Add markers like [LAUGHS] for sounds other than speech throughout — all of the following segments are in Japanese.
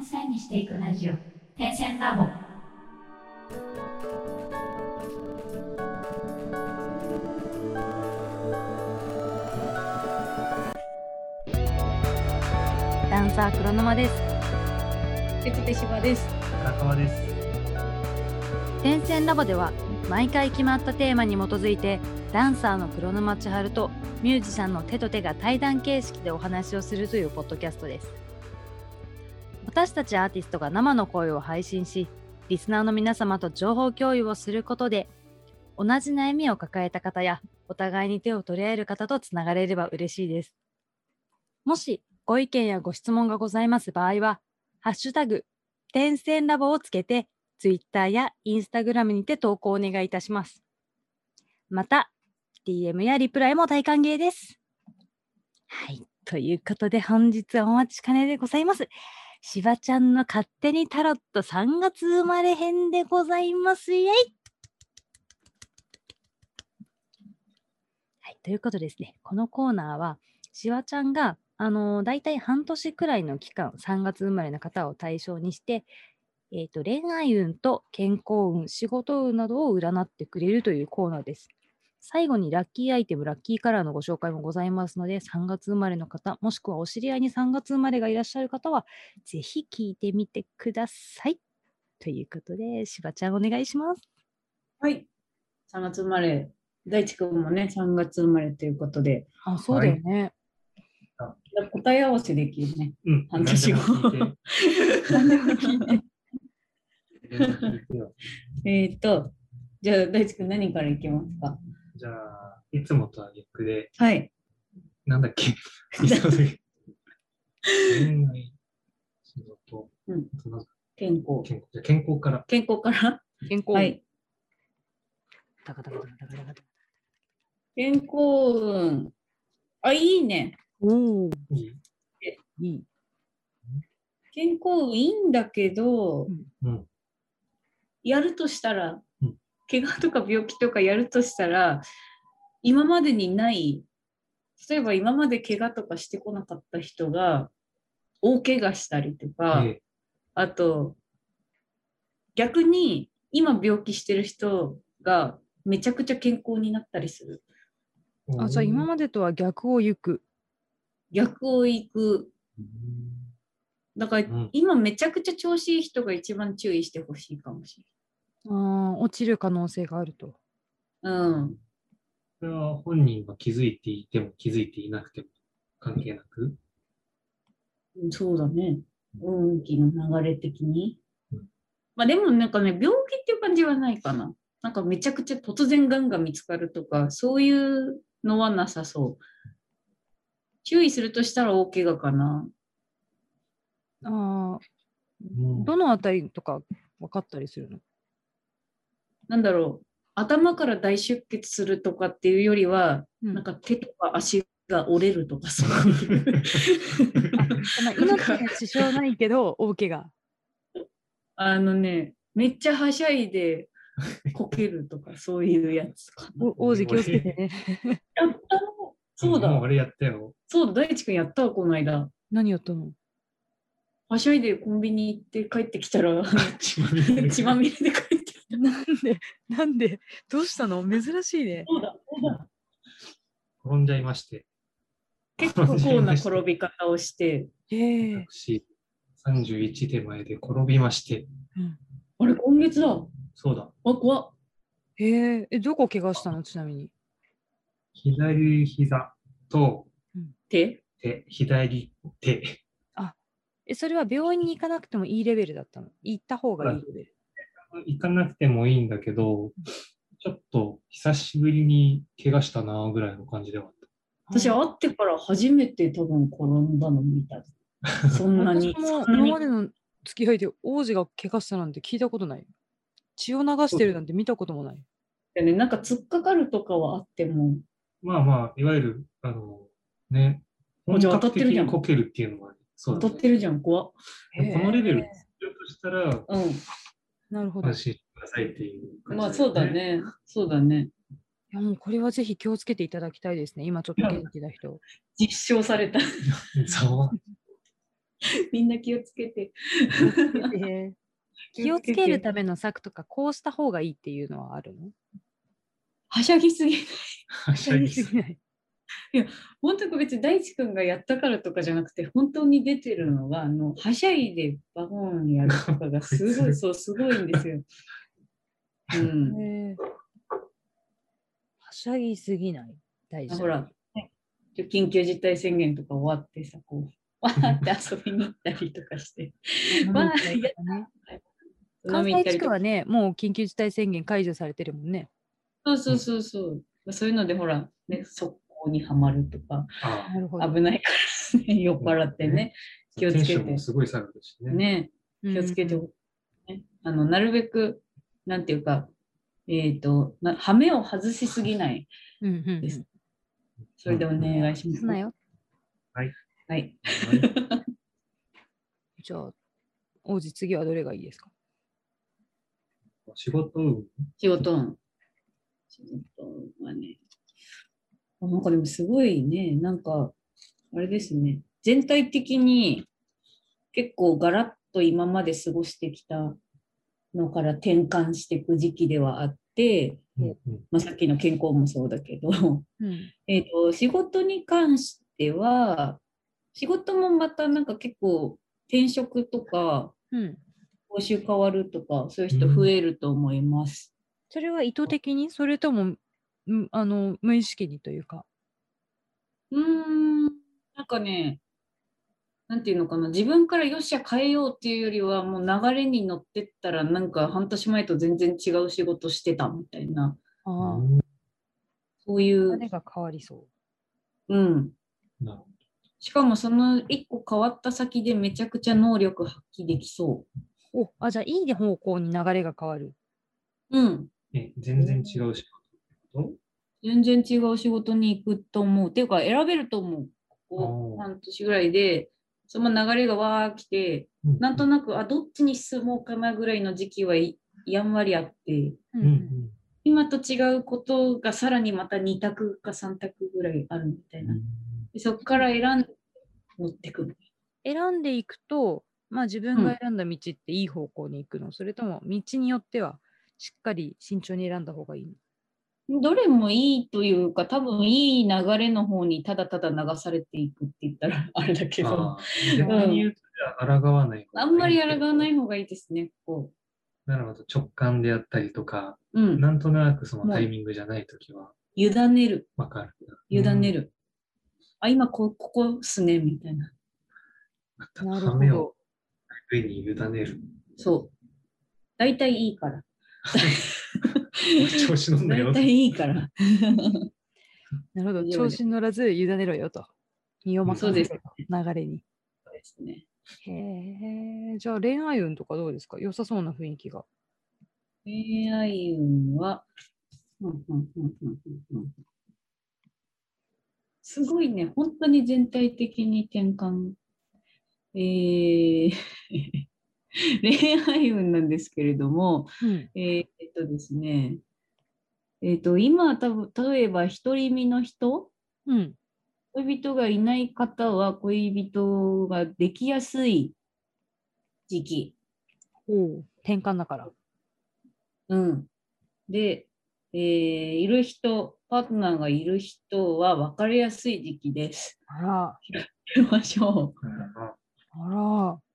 を線にしていくラジオ点線ラボダンサー黒沼ですテクテシバです。荒川です。点線ラボでは毎回決まったテーマに基づいてダンサーの黒沼千春とミュージシャンの手と手が対談形式でお話をするというポッドキャストです私たちアーティストが生の声を配信しリスナーの皆様と情報共有をすることで同じ悩みを抱えた方やお互いに手を取り合える方とつながれれば嬉しいですもしご意見やご質問がございます場合はハッシュタグ点線ラボをつけて Twitter や Instagram にて投稿お願いいたします。また、DM やリプライも大歓迎です。はい。ということで、本日はお待ちかねでございます。しばちゃんの勝手にタロット3月生まれ編でございます。イェイはい。ということですね。このコーナーは、しばちゃんが、あのー、大体半年くらいの期間、3月生まれの方を対象にして、えーと、恋愛運と健康運、仕事運などを占ってくれるというコーナーです。最後にラッキーアイテム、ラッキーカラーのご紹介もございますので、3月生まれの方、もしくはお知り合いに3月生まれがいらっしゃる方は、ぜひ聞いてみてください。ということで、しばちゃんお願いします。はい。3月生まれ。大地君もね、3月生まれということで、あ、そうだよね。答え合わせできるね。うん。半年後何でも聞いて。何でも聞いてよ [LAUGHS] えっと、じゃあ大地君何からいきますか？じゃあ、いつもとは逆で、はい。なんだっけ？[LAUGHS] 恋愛、[LAUGHS] 仕事、うん健康。健康じゃあ健康から。健康から？健康運。はい。タカタカタカタカタカタ健康運。あ、いいね。おお、いいいい。健康運いいんだけど、うん。やるとしたらうん、怪我とか病気とかやるとしたら、今までにない、例えば今まで怪我とかしてこなかった人が、大怪我したりとか、えあと、逆に今病気してる人がめちゃくちゃ健康になったりする。えあ、じゃあ今までとは逆を行く。逆を行く。うんだからうん今めちゃくちゃ調子いい人が一番注意してほしいかもしあー落ちる可能性があると。うん。これは本人が気づいていても気づいていなくても関係なく？うんそうだね。運気の流れ的に？うん。まあでもなんかね、病気っていう感じはないかな。なんかめちゃくちゃ突然がんが見つかるとか、そういうのはなさそう。注意するとしたら大怪我かな。ああ、うんどのあたりとか分かったりするの？なんだろう。頭から大出血するとかっていうよりは、うんなんか手とか足が折れるとかそういう。まあ命に支障ないけど、大怪我。あのね、めっちゃはしゃいでこけるとかそういうやつかな。お王子気をつけてね。やったのそうだ。もうあれやったよ。そうだ、大地君やったわ、この間。何やったの？はしゃいでコンビニ行って帰ってきたら、血まみれで血まみれで帰って。なんで、なんで、どうしたの？珍しいね。そうだ、そうだ。転んじゃいまして。結構な転び方をして。私、31手前で転びまして。あれ、今月だ。あ、そうだ。怖っ。へえ。え、どこ怪我したの？ちなみに。左膝と手？手、左手。え、それは病院に行かなくてもいいレベルだったの？行った方がいいレベル。行かなくてもいいんだけど、ちょっと久しぶりに怪我したなぐらいの感じではあっ私、会ってから初めて多分転んだの見た。[LAUGHS] そんなに。私も今までの付き合いで王子が怪我したなんて聞いたことない。血を流してるなんて見たこともない。でね、なんか突っかかるとかはあっても、た。まあまあ、いわゆる、あの、ね、あじゃあ当たってるじゃん本格的にこけるっていうのは、そうだね当たってるじゃん、怖っ。このレベルとしたら、うん。なるほど。い安心してくださいっていうまあそうだ。ね。そうだね。やもうこれはぜひ気をつけていただきたいですね。今ちょっと元気な人。実証された。ざわ。[LAUGHS] みんな気をつけて。え [LAUGHS] 気をつけるための策とか、こうした方がいいっていうのはあるの？はしゃぎすぎない。はしゃぎすぎない。本当に別に大地君がやったからとかじゃなくて、本当に出てるのは、あの、はしゃいでバゴンやるとかがすごい、[LAUGHS] そう、すごいんですよ。[LAUGHS] うん。はしゃぎすぎない？大事。ほら、ね緊急事態宣言とか終わってさ、こう、[LAUGHS] わーって遊びに行ったりとかして、わーや関西。地区はね、もう緊急事態宣言解除されてるもんね。そうそうそうそう。そういうので、ほら、ね、速攻にはまるとか。危ないからね、酔っ払ってね、気をつけてすごい下がるしね。ね、気をつけて、うんね、あの、なるべく、なんていうか、えっ、とな、羽目を外しすぎない。うんうんうんですそれでお願いします。すなよ。はい。はいじゃあ、王子、次はどれがいいですか？仕事運仕事運。仕事運はね、あなんかでもすごいね、なんか、あれですね、全体的に結構ガラッと今まで過ごしてきたのから転換していく時期ではあって、うんうんまあ、さっきの健康もそうだけど、うん。えー、と仕事に関しては仕事もまたなんか結構転職とかうん。報酬変わるとかそういう人増えると思います。それは意図的に？それとも、うんあの、無意識にというか。うーん。なんかねなんていうのかな。自分からよっしゃ変えようっていうよりはもう流れに乗ってったらなんか半年前と全然違う仕事してたみたいな。あそういう、流れが変わりそう。ん、なるほしかもその一個変わった先でめちゃくちゃ能力発揮できそう。う。お、あ、じゃあ、いい方向に流れが変わる。うん、全然違う仕事こと？全然違う仕事に行くと思う。っていうか、選べると思う。ここ半年ぐらいで、その流れがわー来て、なんとなく、あ、どっちに進もうかなぐらいの時期はいやんわりあって、ううんうん今と違うことがさらにまた2択か3択ぐらいあるみたいな。でそこから選んで乗ってくる。選んでいくと、まあ自分が選んだ道っていい方向に行くの、それとも道によってはしっかり慎重に選んだ方がいいの？どれもいいというか、多分いい流れの方にただただ流されていくって言ったら [LAUGHS] あれだけど、逆に言うと、わないあんまり抗わない方がいいですね、こなるほど。直感であったりとか、う。うん。なんとなくそのタイミングじゃないときは委ねる。わかる。委ねる。あ、今こここっすね、みたいな。うん。なるほど羽目を。上に委ねる。そう。大体いいから。[LAUGHS] 調子乗んなよ大。体いいから。[LAUGHS] なるほど。調子に乗らず委ねろよと。身を任そうですせろと流れに。そうですね。へえ。じゃあ恋愛運とかどうですか？良さそうな雰囲気が。恋愛運は、うんうんうんうんうんうんすごいね、本当に全体的に転換。えー [LAUGHS] 恋愛運なんですけれども、うん。えっとですね、えっと、今、多分例えば、独り身の人、うん。恋人がいない方は、恋人ができやすい時期。おう転換だから。うん。で、えーいる人、パートナーがいる人は別れやすい時期です。あら、ましょう。ああら。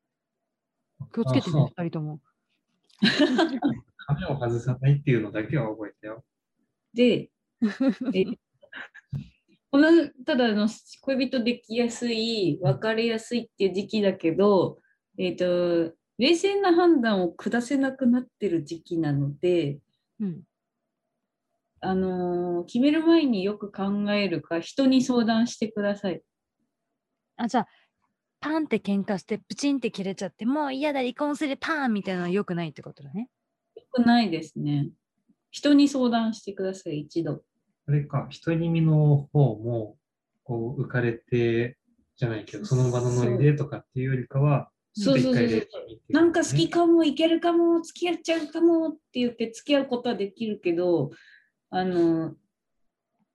気をつけてね、二人とも。を外さないっていうのだけは覚えてよ。で、[LAUGHS] えこのただあの恋人できやすい、別れやすいっていう時期だけど、えっ、と、冷静な判断を下せなくなってる時期なので、うん。あのー決める前によく考えるか、人に相談してください。あ、じゃあ、パンって喧嘩して、プチンって切れちゃって、もう嫌だ、離婚する、パンみたいなのは良くないってことだね。よくないですね。人に相談してください、一度。あれか、独り身の方も、こう、浮かれて、じゃないけど、その場のノリでとかっていうよりかは、そうそうそうそうねなんか好きかも、いけるかも、付き合っちゃうかもって言って付き合うことはできるけど、あの、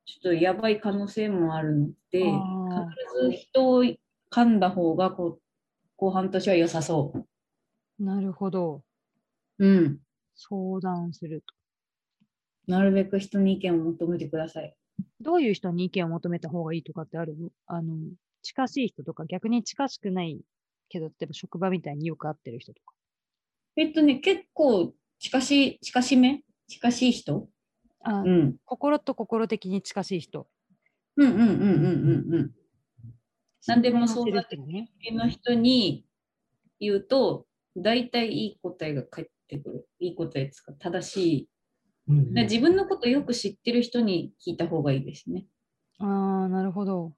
ちょっとやばい可能性もあるので、あ必ず人を噛んだ方がこう後半年は良さそなるほど。う。うん。相談すると。なるべく人に意見を求めてください。どういう人に意見を求めた方がいいとかってある？のあの、近しい人とか、逆に近しくないけど、例えば職場みたいによく会ってる人とか。えっとね、結構近しい、近しめ？近しい人？あ、うん。心と心的に近しい人。うんうんうんうんうんうん。何でも相談できるね。系の人に言うと、大体いい答えが返ってくる。いい答えですか？正しい。うんで自分のことよく知ってる人に聞いた方がいいですね。ああ、なるほど。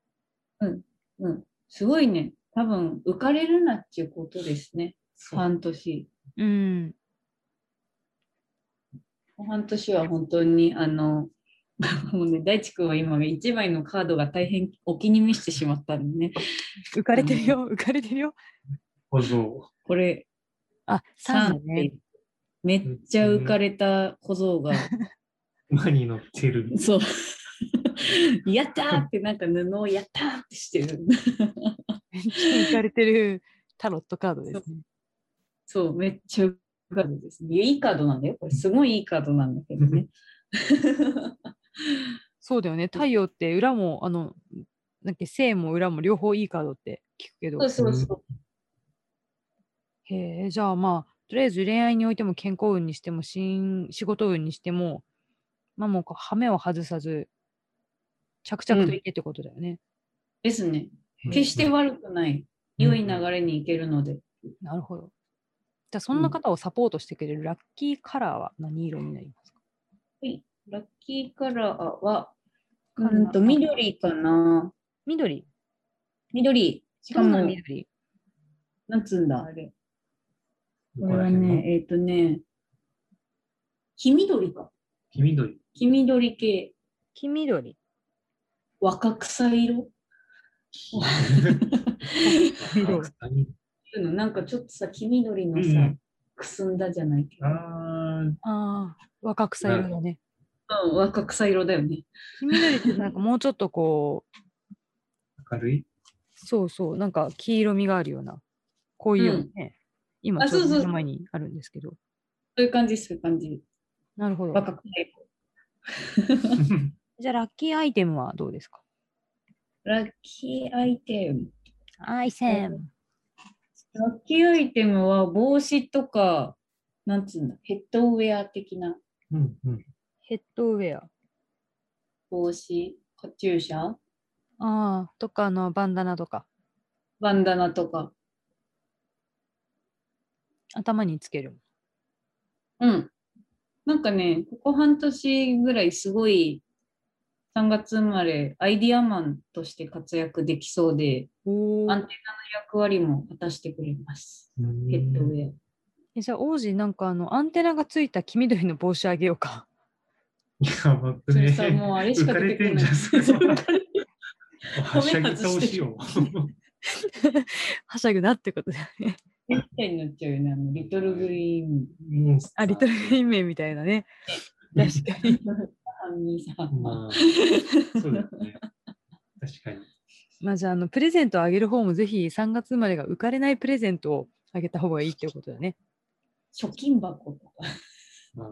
うん。すごいね。多分、浮かれるなっていうことですね。半年。うん。半年は本当に、あの、[LAUGHS] もうね、大地君は今、一枚のカードが大変お気に召してしまったんでね。浮かれてるよ、浮かれてるよ。小僧。これ、あ、3 3だね。めっちゃ浮かれた小僧が、馬に乗ってる。そう。[LAUGHS] やったーってなんか布をやったーってしてる。めっちゃ浮かれてるタロットカードですね。そう、めっちゃ浮かるですね。いいカードなんだよ。これすごいいいカードなんだけどね。そうだよね。太陽って裏も、あの、なんか正も裏も両方いいカードって聞くけど。そうそうそう。へえ、じゃあまあ、とりあえず恋愛においても健康運にしても、新仕事運にしても、まあもうこう、羽目を外さず、着々といけってことだよね。ですね。うん決して悪くない。良い流れにいけるので。なるほど。じゃあそんな方をサポートしてくれるラッキーカラーは何色になりますか？はい。ラッキーカラーは、うんと、緑かな。緑。緑。しかも、緑なんつうんだ、あれ。これはね、えっ、とね、黄緑か。黄緑。黄緑系。黄緑。若草色 [LAUGHS] なんかちょっとさ、黄緑のさ、うんくすんだじゃないけど。あーああ、若草色だね。うん、若草色だよね。黄緑ってなんかもうちょっとこう、明るい？そうそう、なんか黄色みがあるような、こういうね、今あそうそうちょ前にあるんですけど。そういう感じ、そういう感じ。なるほど。若草色。[LAUGHS] じゃあラッキーアイテムはどうですか？ラッキーアイテム。アイテム。ラッキーアイテムは帽子とか、なんつうんだ、ヘッドウェア的なうんうん。ヘッドウェア。帽子、カチューシャ、ああ、とかあのバンダナとか、バンダナとか。頭につける。うん。なんかね、ここ半年ぐらいすごい3月生まれ、アイディアマンとして活躍できそうで、おアンテナの役割も果たしてくれます。ヘッドウェア。えじゃあ王子なんかあのアンテナがついた黄緑の帽子あげようか。いや、ばくね。それさ、もうあれしか出てこない。はしゃぎ倒しよはしゃぐなってことだよね。みたいになっちゃうよね、あのリトルグリーン。あ、リトルグリーンメンみたいなね。確かに。[LAUGHS] まあ、そうだよね。確かに。まあじゃあ、あの、プレゼントをあげる方もぜひ3月生まれが浮かれないプレゼントをあげた方がいいっていうことだね。貯金箱とか。まあ、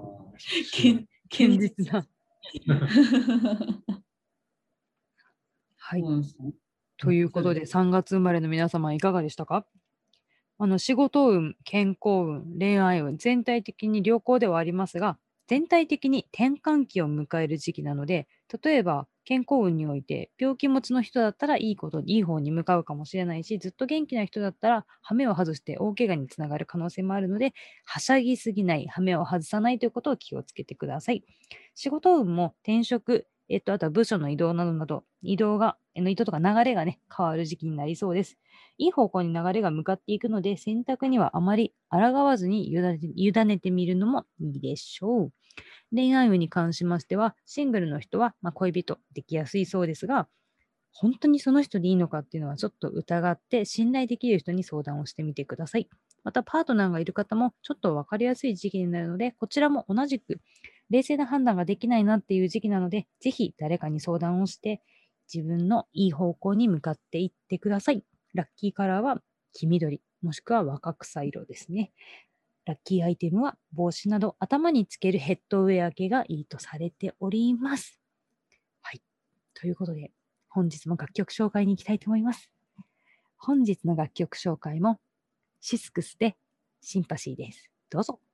堅堅実な。[LAUGHS] はい。うんということで、3月生まれの皆様いかがでしたか？あの仕事運、健康運、恋愛運、全体的に良好ではありますが、全体的に転換期を迎える時期なので、例えば健康運において病気持ちの人だったらいいこと、いい方に向かうかもしれないし、ずっと元気な人だったら、羽目を外して大怪我につながる可能性もあるので、はしゃぎすぎない、羽目を外さないということを気をつけてください。仕事運も転職、えっと、あとは部署の移動などなど、移動が、の移動とか流れがね、変わる時期になりそうです。いい方向に流れが向かっていくので、選択にはあまり抗わずに委ねてみるのもいいでしょう。恋愛運に関しましては、シングルの人は、まあ、恋人できやすいそうですが、本当にその人でいいのかっていうのはちょっと疑って、信頼できる人に相談をしてみてください。また、パートナーがいる方もちょっと分かりやすい時期になるので、こちらも同じく冷静な判断ができないなっていう時期なので、ぜひ誰かに相談をして、自分のいい方向に向かっていってください。ラッキーカラーは黄緑、もしくは若草色ですね。ラッキーアイテムは帽子など頭につけるヘッドウェア系がいいとされております。はい。ということで、本日も楽曲紹介に行きたいと思います。本日の楽曲紹介もシスクスでシンパシーです。どうぞ。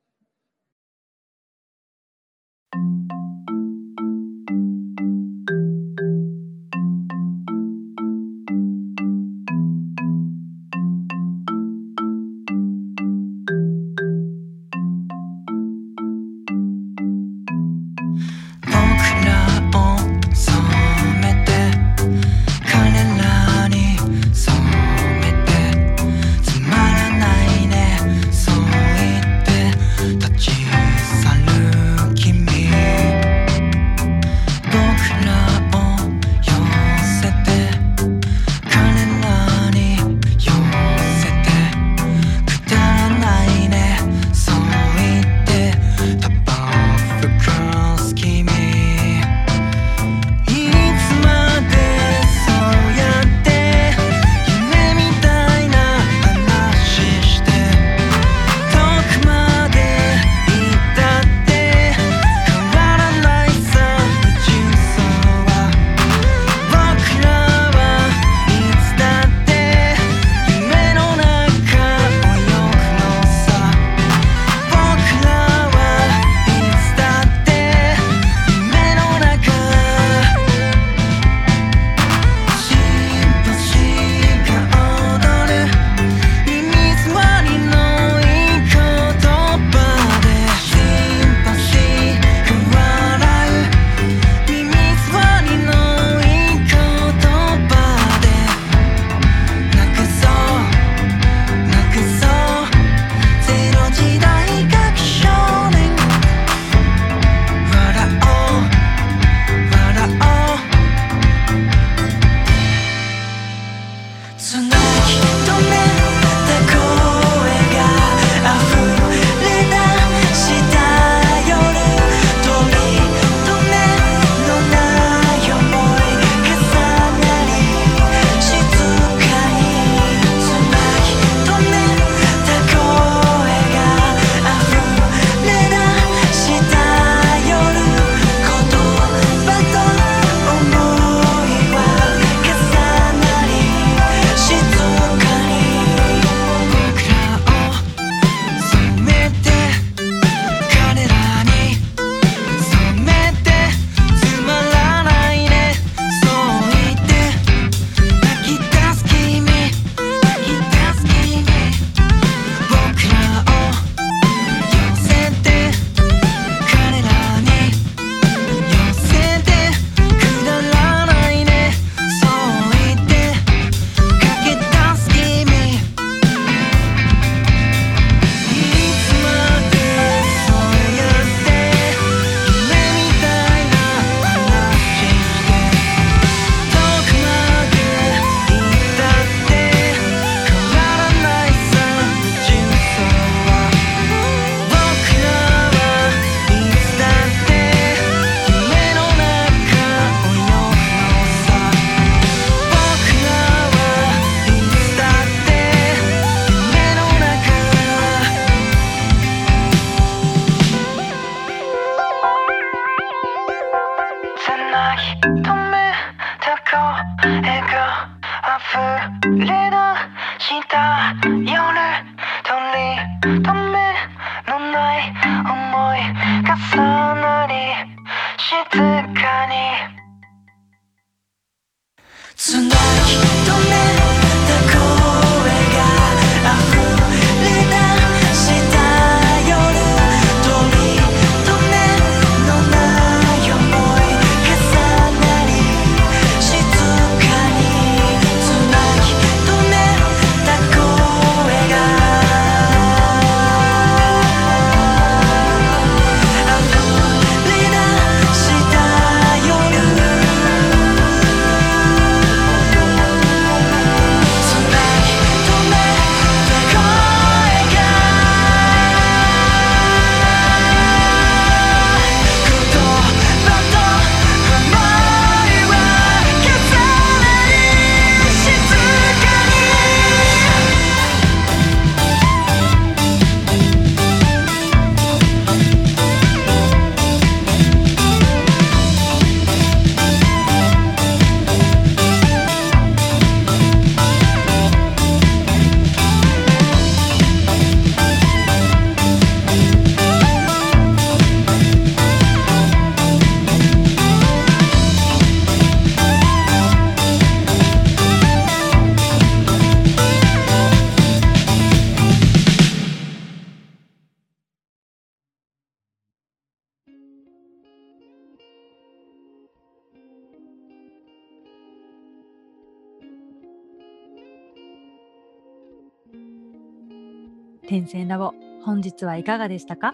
天線ラボ本日はいかがでしたか？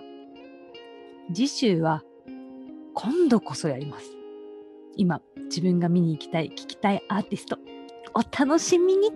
次週は今度こそやります。今自分が見に行きたい聞きたいアーティストお楽しみに